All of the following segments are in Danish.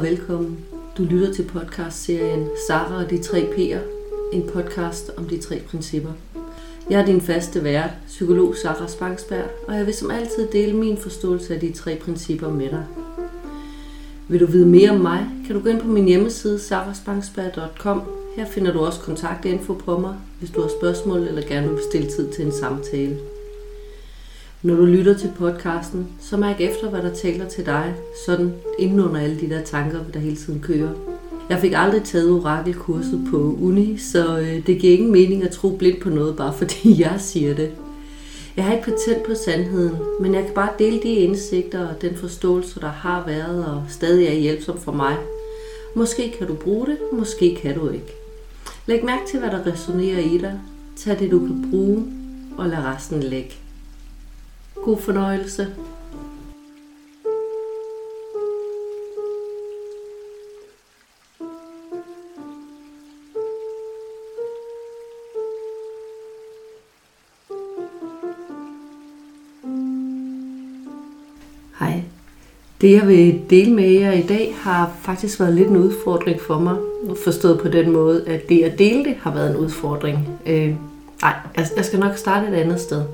Og velkommen. Du lytter til podcastserien Sara og de tre P'er, en podcast om de tre principper. Jeg er din faste vært, psykolog Sara Spangsberg, og jeg vil som altid dele min forståelse af de tre principper med dig. Vil du vide mere om mig, kan du gå ind på min hjemmeside saraspangsberg.com. Her finder du også kontaktinfo på mig, hvis du har spørgsmål eller gerne vil bestille tid til en samtale. Når du lytter til podcasten, så mærk efter, hvad der taler til dig, sådan inden under alle de der tanker, der hele tiden kører. Jeg fik aldrig taget orakelkurset på uni, så øh, det giver ingen mening at tro blindt på noget, bare fordi jeg siger det. Jeg har ikke patent på sandheden, men jeg kan bare dele de indsigter og den forståelse, der har været og stadig er hjælpsom for mig. Måske kan du bruge det, måske kan du ikke. Læg mærke til, hvad der resonerer i dig. Tag det, du kan bruge, og lad resten ligge. God fornøjelse. Hej. Det jeg vil dele med jer i dag har faktisk været lidt en udfordring for mig. Forstået på den måde, at det at dele det har været en udfordring. Øh, nej, jeg skal nok starte et andet sted.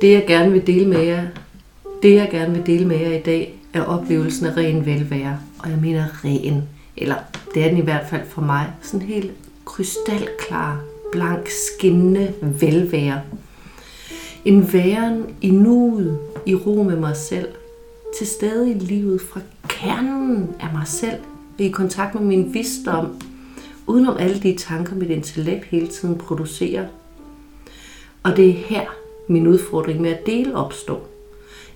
Det jeg gerne vil dele med jer, det jeg gerne vil dele med jer i dag, er oplevelsen af ren velvære. Og jeg mener ren, eller det er den i hvert fald for mig, sådan helt krystalklar, blank, skinnende velvære. En væren i nuet, i ro med mig selv, til stede i livet fra kernen af mig selv, og i kontakt med min visdom, udenom alle de tanker, mit intellekt hele tiden producerer. Og det er her, min udfordring med at dele opstår.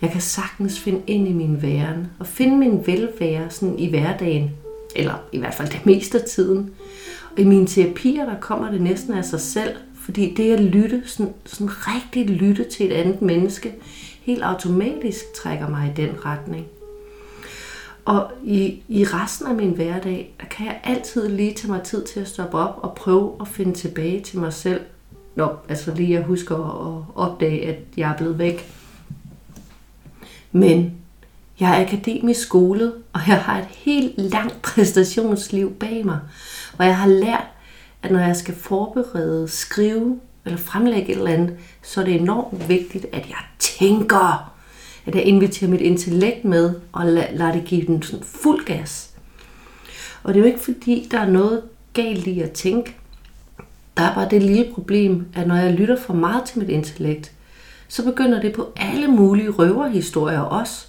Jeg kan sagtens finde ind i min væren og finde min velvære sådan i hverdagen, eller i hvert fald det meste af tiden. Og i mine terapier, der kommer det næsten af sig selv, fordi det at lytte, sådan, sådan rigtig lytte til et andet menneske, helt automatisk trækker mig i den retning. Og i, i resten af min hverdag, der kan jeg altid lige tage mig tid til at stoppe op og prøve at finde tilbage til mig selv Nå, altså lige jeg husker at opdage, at jeg er blevet væk. Men jeg er akademisk skolet, og jeg har et helt langt præstationsliv bag mig. Og jeg har lært, at når jeg skal forberede, skrive eller fremlægge et eller andet, så er det enormt vigtigt, at jeg tænker. At jeg inviterer mit intellekt med og lader det give den sådan fuld gas. Og det er jo ikke fordi, der er noget galt i at tænke. Der er bare det lille problem, at når jeg lytter for meget til mit intellekt, så begynder det på alle mulige røverhistorier også.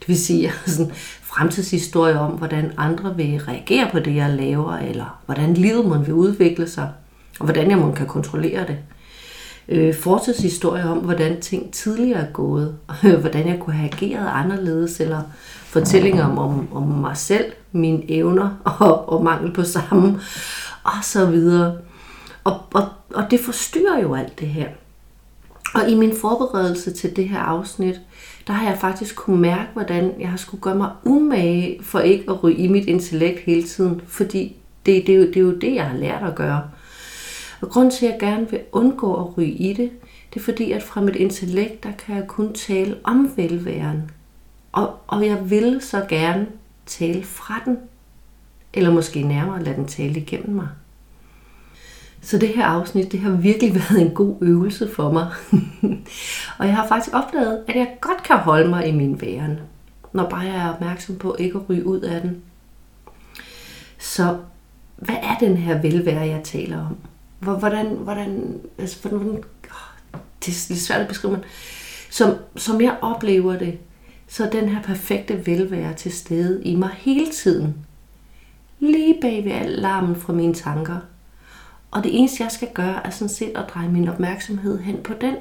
Det vil sige sådan fremtidshistorier om, hvordan andre vil reagere på det, jeg laver, eller hvordan livet må vil udvikle sig, og hvordan jeg må kan kontrollere det. Øh, fortidshistorier om, hvordan ting tidligere er gået, og hvordan jeg kunne have ageret anderledes, eller fortællinger om, om, om mig selv, mine evner og, og mangel på samme, og så videre. Og, og, og det forstyrrer jo alt det her. Og i min forberedelse til det her afsnit, der har jeg faktisk kunne mærke, hvordan jeg har skulle gøre mig umage for ikke at ryge i mit intellekt hele tiden. Fordi det, det, er jo, det er jo det, jeg har lært at gøre. Og grunden til, at jeg gerne vil undgå at ryge i det, det er fordi, at fra mit intellekt, der kan jeg kun tale om velværen. Og, og jeg vil så gerne tale fra den. Eller måske nærmere lade den tale igennem mig. Så det her afsnit, det har virkelig været en god øvelse for mig. og jeg har faktisk opdaget, at jeg godt kan holde mig i min væren, når bare jeg er opmærksom på ikke at ryge ud af den. Så hvad er den her velvære, jeg taler om? Hvordan, hvordan, altså, hvordan, det er lidt svært at beskrive, men som, som jeg oplever det, så er den her perfekte velvære til stede i mig hele tiden. Lige bag ved al larmen fra mine tanker – og det eneste, jeg skal gøre, er sådan set at dreje min opmærksomhed hen på den.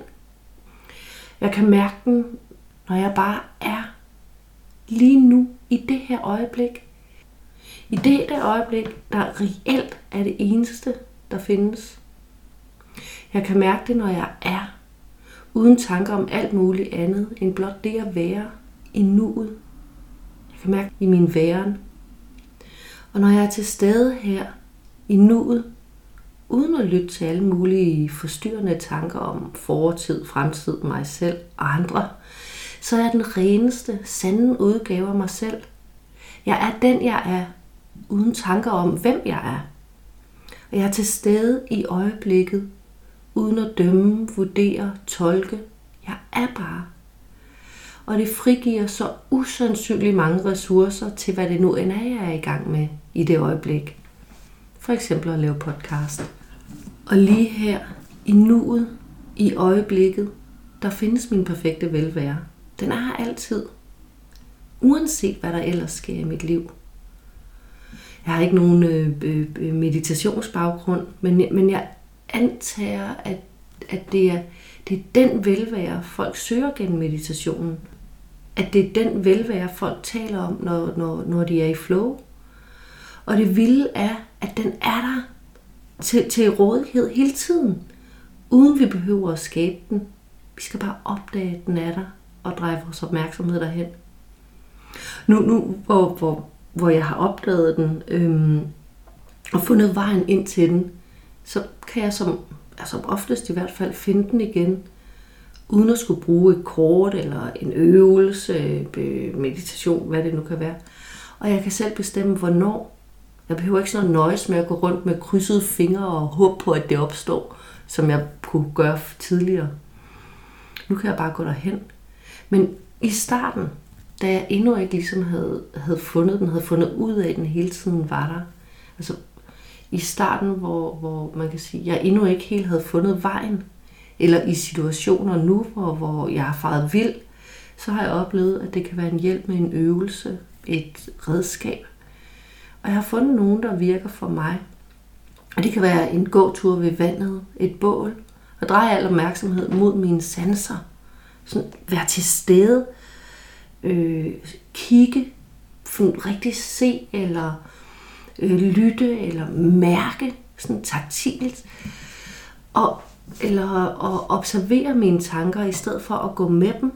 Jeg kan mærke den, når jeg bare er lige nu, i det her øjeblik. I det der øjeblik, der reelt er det eneste, der findes. Jeg kan mærke det, når jeg er, uden tanker om alt muligt andet, end blot det at være i nuet. Jeg kan mærke i min væren. Og når jeg er til stede her, i nuet, uden at lytte til alle mulige forstyrrende tanker om fortid, fremtid, mig selv og andre, så er jeg den reneste, sande udgave af mig selv. Jeg er den, jeg er, uden tanker om, hvem jeg er. Og jeg er til stede i øjeblikket, uden at dømme, vurdere, tolke. Jeg er bare. Og det frigiver så usandsynligt mange ressourcer til, hvad det nu end er, jeg er i gang med i det øjeblik. For eksempel at lave podcast. Og lige her, i nuet, i øjeblikket, der findes min perfekte velvære. Den er her altid. Uanset hvad der ellers sker i mit liv. Jeg har ikke nogen øh, øh, øh, meditationsbaggrund, men, men jeg antager, at, at det, er, det er den velvære, folk søger gennem meditationen. At det er den velvære, folk taler om, når, når, når de er i flow. Og det vilde er, at den er der til, til rådighed hele tiden, uden vi behøver at skabe den. Vi skal bare opdage, at den er der, og dreje vores opmærksomhed derhen. Nu, nu hvor, hvor, hvor jeg har opdaget den, øhm, og fundet vejen ind til den, så kan jeg som, altså oftest i hvert fald finde den igen, uden at skulle bruge et kort eller en øvelse, øh, meditation, hvad det nu kan være. Og jeg kan selv bestemme, hvornår. Jeg behøver ikke sådan nøjes med at gå rundt med krydsede fingre og håbe på, at det opstår, som jeg kunne gøre tidligere. Nu kan jeg bare gå derhen. Men i starten, da jeg endnu ikke ligesom havde, havde fundet den, havde fundet ud af, at den hele tiden var der. Altså i starten, hvor, hvor man kan sige, jeg endnu ikke helt havde fundet vejen, eller i situationer nu, hvor, hvor jeg har faret vild, så har jeg oplevet, at det kan være en hjælp med en øvelse, et redskab. Og jeg har fundet nogen, der virker for mig. Og det kan være en gåtur ved vandet, et bål, og dreje al opmærksomhed mod mine sanser. Sådan være til stede, øh, kigge, rigtig se eller øh, lytte eller mærke, sådan taktilt, og, eller at observere mine tanker i stedet for at gå med dem,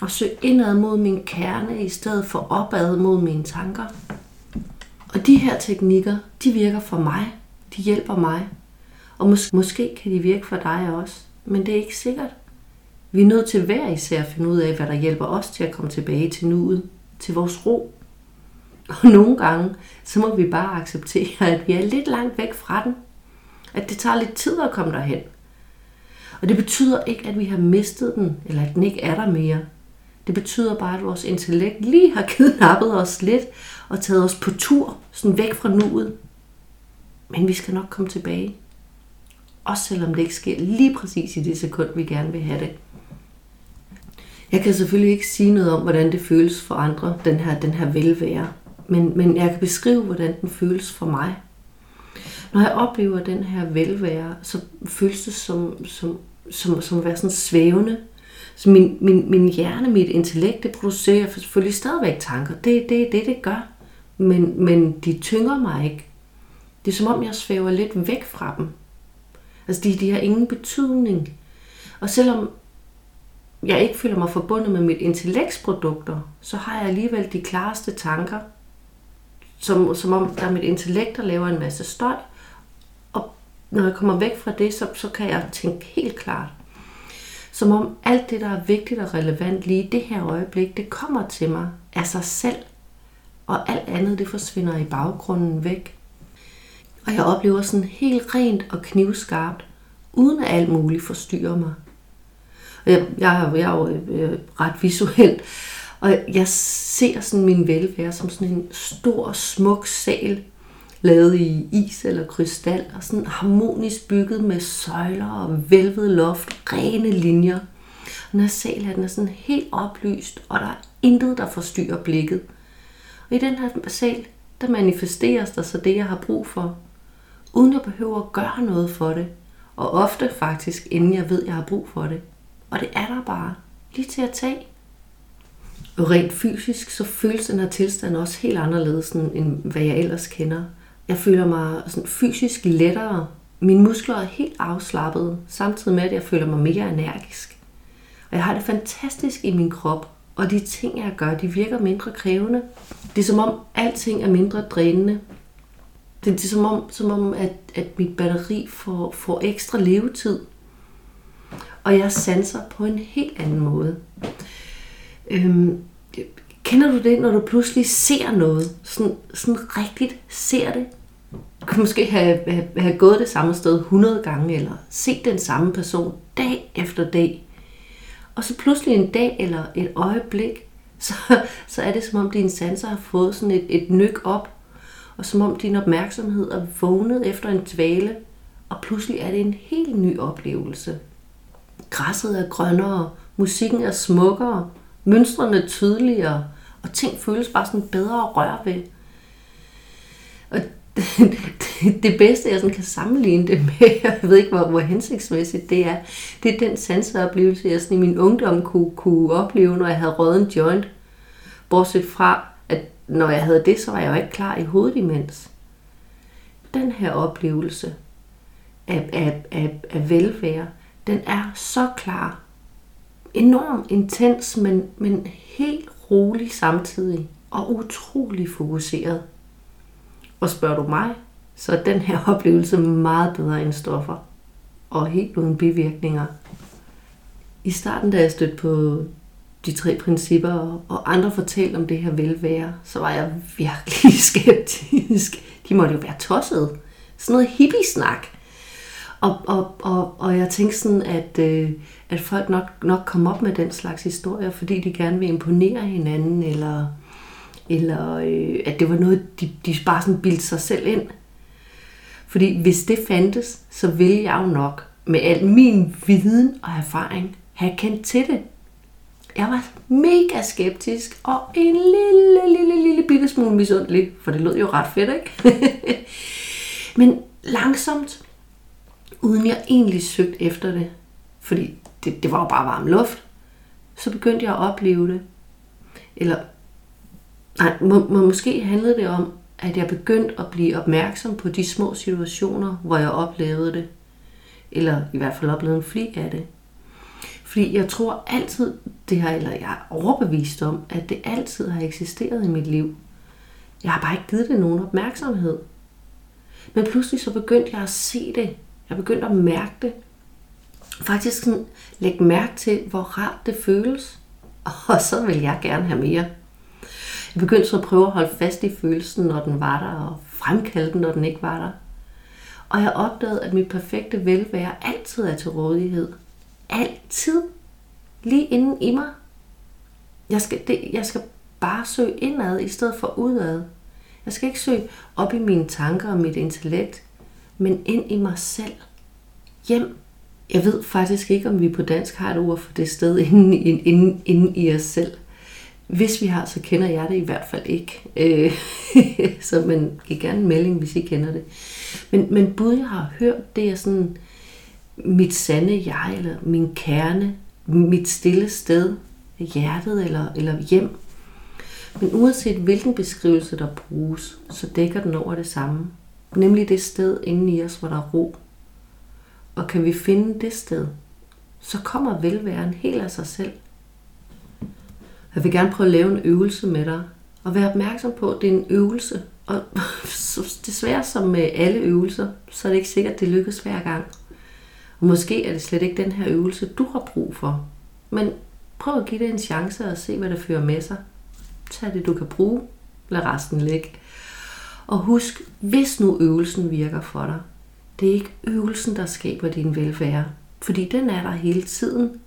og søge indad mod min kerne i stedet for opad mod mine tanker. Og de her teknikker, de virker for mig. De hjælper mig. Og mås- måske kan de virke for dig også, men det er ikke sikkert. Vi er nødt til hver især at finde ud af, hvad der hjælper os til at komme tilbage til nuet, til vores ro. Og nogle gange, så må vi bare acceptere, at vi er lidt langt væk fra den. At det tager lidt tid at komme derhen. Og det betyder ikke, at vi har mistet den, eller at den ikke er der mere. Det betyder bare, at vores intellekt lige har kidnappet os lidt og taget os på tur, sådan væk fra nuet. Men vi skal nok komme tilbage. Også selvom det ikke sker lige præcis i det sekund, vi gerne vil have det. Jeg kan selvfølgelig ikke sige noget om, hvordan det føles for andre, den her, den her velvære. Men, men jeg kan beskrive, hvordan den føles for mig. Når jeg oplever den her velvære, så føles det som, som, som, som at være sådan svævende. Så min, min, min hjerne, mit intellekt, det producerer selvfølgelig stadigvæk tanker. Det er det, det, det gør. Men, men de tynger mig ikke. Det er som om, jeg svæver lidt væk fra dem. Altså, de, de har ingen betydning. Og selvom jeg ikke føler mig forbundet med mit intellektsprodukter, så har jeg alligevel de klareste tanker, som, som om der er mit intellekt, der laver en masse støj. Og når jeg kommer væk fra det, så, så kan jeg tænke helt klart. Som om alt det, der er vigtigt og relevant lige i det her øjeblik, det kommer til mig af sig selv. Og alt andet, det forsvinder i baggrunden væk. Og jeg oplever sådan helt rent og knivskarpt, uden at alt muligt forstyrrer mig. Og jeg, jeg, jeg er jo øh, ret visuel, og jeg ser sådan min velvære som sådan en stor, smuk sal, lavet i is eller krystal, og sådan harmonisk bygget med søjler og vælvet loft, rene linjer. Og når her den er sådan helt oplyst, og der er intet, der forstyrrer blikket. Og i den her sal, der manifesteres der så det, jeg har brug for, uden jeg behøver at gøre noget for det. Og ofte faktisk, inden jeg ved, jeg har brug for det. Og det er der bare. Lige til at tage. Og rent fysisk, så føles den her tilstand også helt anderledes, end hvad jeg ellers kender. Jeg føler mig sådan fysisk lettere. Mine muskler er helt afslappet, samtidig med, at jeg føler mig mere energisk. Og jeg har det fantastisk i min krop, og de ting, jeg gør, de virker mindre krævende. Det er som om, alting er mindre drænende. Det er som om, som om at, at mit batteri får, får ekstra levetid og jeg sanser på en helt anden måde. Øhm, Kender du det, når du pludselig ser noget? Sådan, sådan rigtigt ser det? Du kan måske have, have, have gået det samme sted 100 gange, eller set den samme person dag efter dag. Og så pludselig en dag eller et øjeblik, så, så er det som om dine sanser har fået sådan et, et nyk op, og som om din opmærksomhed er vågnet efter en dvale, og pludselig er det en helt ny oplevelse. Græsset er grønnere, musikken er smukkere, mønstrene tydeligere, og ting føles bare sådan bedre at røre ved. Og det, det bedste, jeg sådan kan sammenligne det med, jeg ved ikke, hvor, hvor hensigtsmæssigt det er, det er den sanseoplevelse, jeg sådan i min ungdom kunne, kunne opleve, når jeg havde røget en joint. Bortset fra, at når jeg havde det, så var jeg jo ikke klar i hovedet imens. Den her oplevelse af, af, af, af velvære, den er så klar. Enormt intens, men, men helt rolig samtidig. Og utrolig fokuseret. Og spørger du mig, så er den her oplevelse meget bedre end stoffer. Og helt uden bivirkninger. I starten, da jeg stødte på de tre principper, og andre fortalte om det her velvære, så var jeg virkelig skeptisk. De måtte jo være tosset. Sådan noget hippie-snak. Og, og, og, og jeg tænkte sådan, at, øh, at folk nok, nok kom op med den slags historier, fordi de gerne vil imponere hinanden, eller, eller øh, at det var noget, de, de bare sådan bildte sig selv ind. Fordi hvis det fandtes, så ville jeg jo nok med al min viden og erfaring have kendt til det. Jeg var mega skeptisk og en lille, lille, lille bitte smule misundelig, for det lød jo ret fedt, ikke? Men langsomt, uden jeg egentlig søgte efter det, fordi det, det var jo bare varm luft, så begyndte jeg at opleve det. Eller, nej, må, må, måske handlede det om, at jeg begyndte at blive opmærksom på de små situationer, hvor jeg oplevede det. Eller i hvert fald oplevede en flik af det. Fordi jeg tror altid, det her, eller jeg er overbevist om, at det altid har eksisteret i mit liv. Jeg har bare ikke givet det nogen opmærksomhed. Men pludselig så begyndte jeg at se det. Jeg begyndte at mærke det. Faktisk sådan, lægge mærke til, hvor rart det føles. Og så vil jeg gerne have mere. Jeg begyndte så at prøve at holde fast i følelsen, når den var der, og fremkalde den, når den ikke var der. Og jeg opdagede, at mit perfekte velvære altid er til rådighed. Altid. Lige inden i mig. Jeg skal, det, jeg skal bare søge indad, i stedet for udad. Jeg skal ikke søge op i mine tanker og mit intellekt, men ind i mig selv. Hjem. Jeg ved faktisk ikke, om vi på dansk har et ord for det sted inden, inden, inden i os selv. Hvis vi har, så kender jeg det i hvert fald ikke. Øh, så man kan gerne en melding, hvis I kender det. Men, men bud, jeg har hørt, det er sådan mit sande jeg, eller min kerne, mit stille sted, hjertet eller, eller hjem. Men uanset hvilken beskrivelse der bruges, så dækker den over det samme. Nemlig det sted inden i os, hvor der er ro. Og kan vi finde det sted, så kommer velværen helt af sig selv. Jeg vil gerne prøve at lave en øvelse med dig, og være opmærksom på, at det er en øvelse. Og desværre som med alle øvelser, så er det ikke sikkert, at det lykkes hver gang. Og måske er det slet ikke den her øvelse, du har brug for. Men prøv at give det en chance og se, hvad det fører med sig. Tag det, du kan bruge. Lad resten ligge. Og husk, hvis nu øvelsen virker for dig, det er ikke øvelsen, der skaber din velvære. Fordi den er der hele tiden.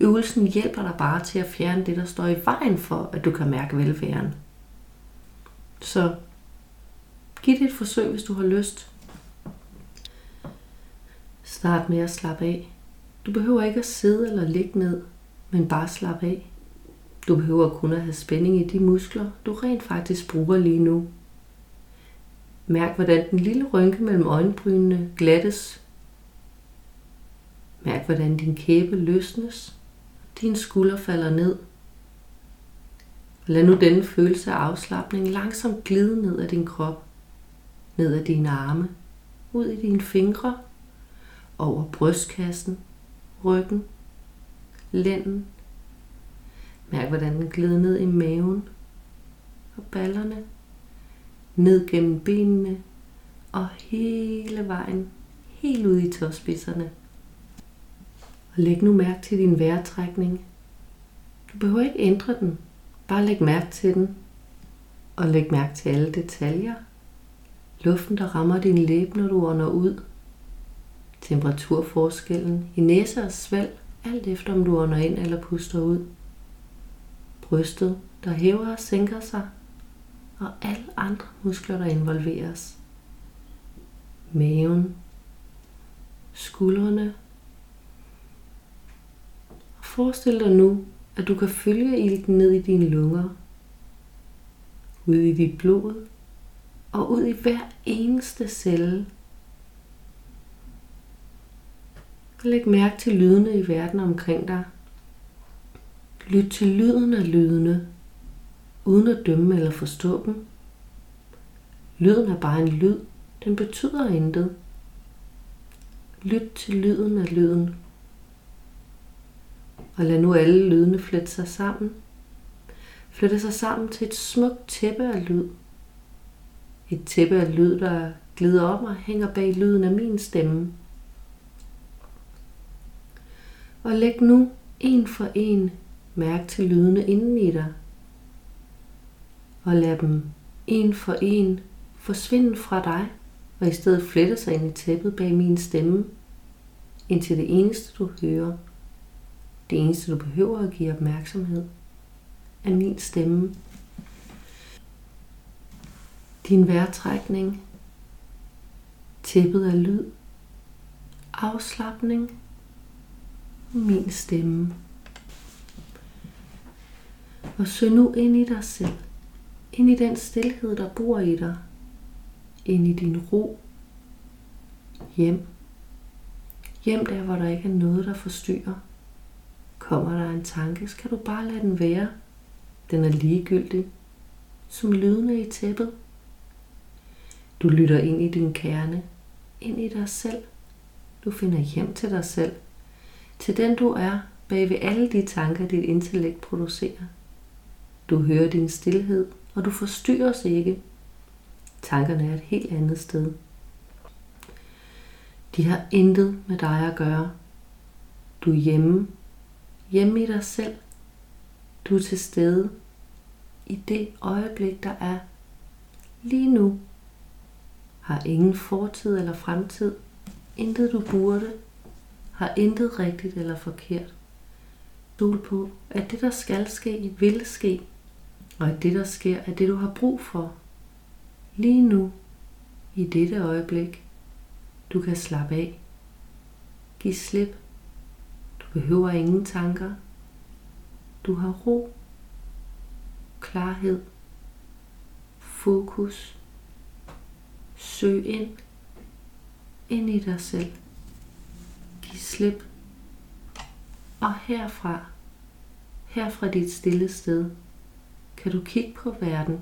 Øvelsen hjælper dig bare til at fjerne det, der står i vejen for, at du kan mærke velværen. Så giv det et forsøg, hvis du har lyst. Start med at slappe af. Du behøver ikke at sidde eller ligge ned, men bare slappe af. Du behøver kun at have spænding i de muskler, du rent faktisk bruger lige nu. Mærk, hvordan den lille rynke mellem øjenbrynene glattes. Mærk, hvordan din kæbe løsnes. Din skulder falder ned. Lad nu denne følelse af afslappning langsomt glide ned ad din krop. Ned ad dine arme. Ud i dine fingre. Over brystkassen. Ryggen. Lænden. Mærk, hvordan den glider ned i maven. Og ballerne ned gennem benene og hele vejen helt ud i tåspidserne. Og læg nu mærke til din vejrtrækning. Du behøver ikke ændre den. Bare læg mærke til den, og læg mærke til alle detaljer. Luften, der rammer din læbe, når du ånder ud. Temperaturforskellen i næse og svalg, alt efter om du ånder ind eller puster ud. Brystet, der hæver og sænker sig, og alle andre muskler, der involveres. Maven, skuldrene. Forestil dig nu, at du kan følge ilten ned i dine lunger, ud i dit blod og ud i hver eneste celle. Læg mærke til lydene i verden omkring dig. Lyt til lyden af lydene, uden at dømme eller forstå dem. Lyden er bare en lyd. Den betyder intet. Lyt til lyden af lyden. Og lad nu alle lydene flette sig sammen. Flette sig sammen til et smukt tæppe af lyd. Et tæppe af lyd, der glider op og hænger bag lyden af min stemme. Og læg nu en for en mærke til lydene inden i dig. Og lad dem en for en forsvinde fra dig, og i stedet flette sig ind i tæppet bag min stemme, indtil det eneste du hører, det eneste du behøver at give opmærksomhed, er min stemme. Din vejrtrækning, tæppet af lyd, afslappning, min stemme. Og søg nu ind i dig selv, ind i den stillhed, der bor i dig, ind i din ro, hjem. Hjem der, hvor der ikke er noget, der forstyrrer. Kommer der en tanke, skal du bare lade den være. Den er ligegyldig, som lydende i tæppet. Du lytter ind i din kerne, ind i dig selv. Du finder hjem til dig selv, til den du er, bag ved alle de tanker, dit intellekt producerer. Du hører din stillhed, og du forstyrres ikke. Tankerne er et helt andet sted. De har intet med dig at gøre. Du er hjemme. Hjemme i dig selv. Du er til stede i det øjeblik, der er lige nu. Har ingen fortid eller fremtid. Intet du burde. Har intet rigtigt eller forkert. Stol på, at det der skal ske, vil ske. Og at det der sker, er det du har brug for. Lige nu. I dette øjeblik. Du kan slappe af. Giv slip. Behøver ingen tanker. Du har ro, klarhed, fokus. Søg ind, ind i dig selv. Giv slip. Og herfra, herfra dit stille sted, kan du kigge på verden,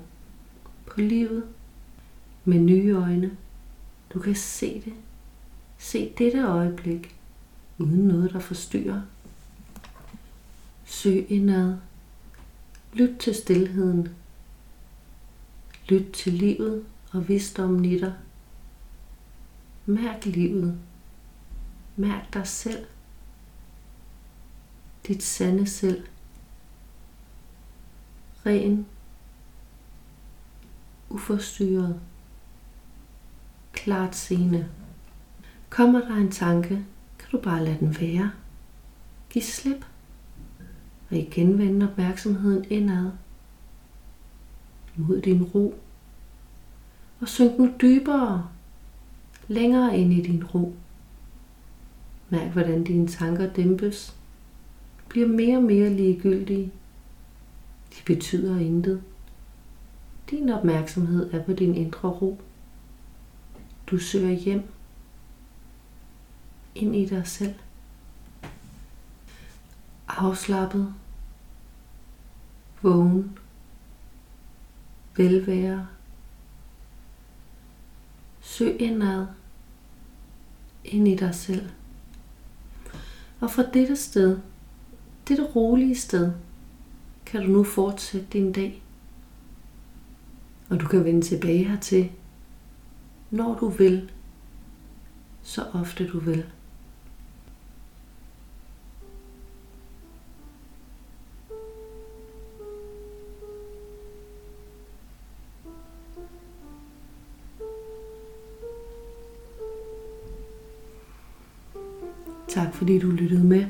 på livet med nye øjne. Du kan se det. Se dette øjeblik, uden noget, der forstyrrer. Søg indad. Lyt til stillheden. Lyt til livet og visdommen i dig. Mærk livet. Mærk dig selv. Dit sande selv. Ren. Uforstyrret. Klart seende. Kommer der en tanke, du bare lade den være. Giv slip. Og igen vend opmærksomheden indad mod din ro. Og synk nu dybere, længere ind i din ro. Mærk, hvordan dine tanker dæmpes, bliver mere og mere ligegyldige. De betyder intet. Din opmærksomhed er på din indre ro. Du søger hjem ind i dig selv afslappet, vågen, velvære. Søg indad, ind i dig selv. Og fra dette sted, dette rolige sted, kan du nu fortsætte din dag. Og du kan vende tilbage hertil, når du vil, så ofte du vil. Tak fordi du lyttede med.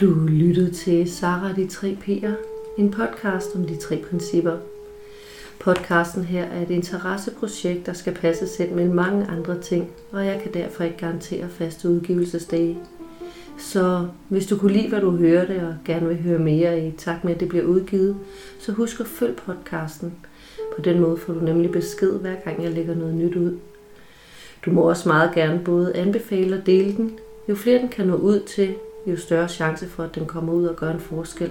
Du lyttede til Sara de tre P'er, en podcast om de tre principper. Podcasten her er et interesseprojekt, der skal passe selv med mange andre ting, og jeg kan derfor ikke garantere faste udgivelsesdage. Så hvis du kunne lide, hvad du hørte, og gerne vil høre mere i takt med, at det bliver udgivet, så husk at følge podcasten. På den måde får du nemlig besked, hver gang jeg lægger noget nyt ud. Du må også meget gerne både anbefale og dele den. Jo flere den kan nå ud til, jo større chance for, at den kommer ud og gør en forskel.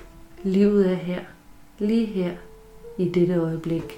livet er her, lige her, i dette øjeblik.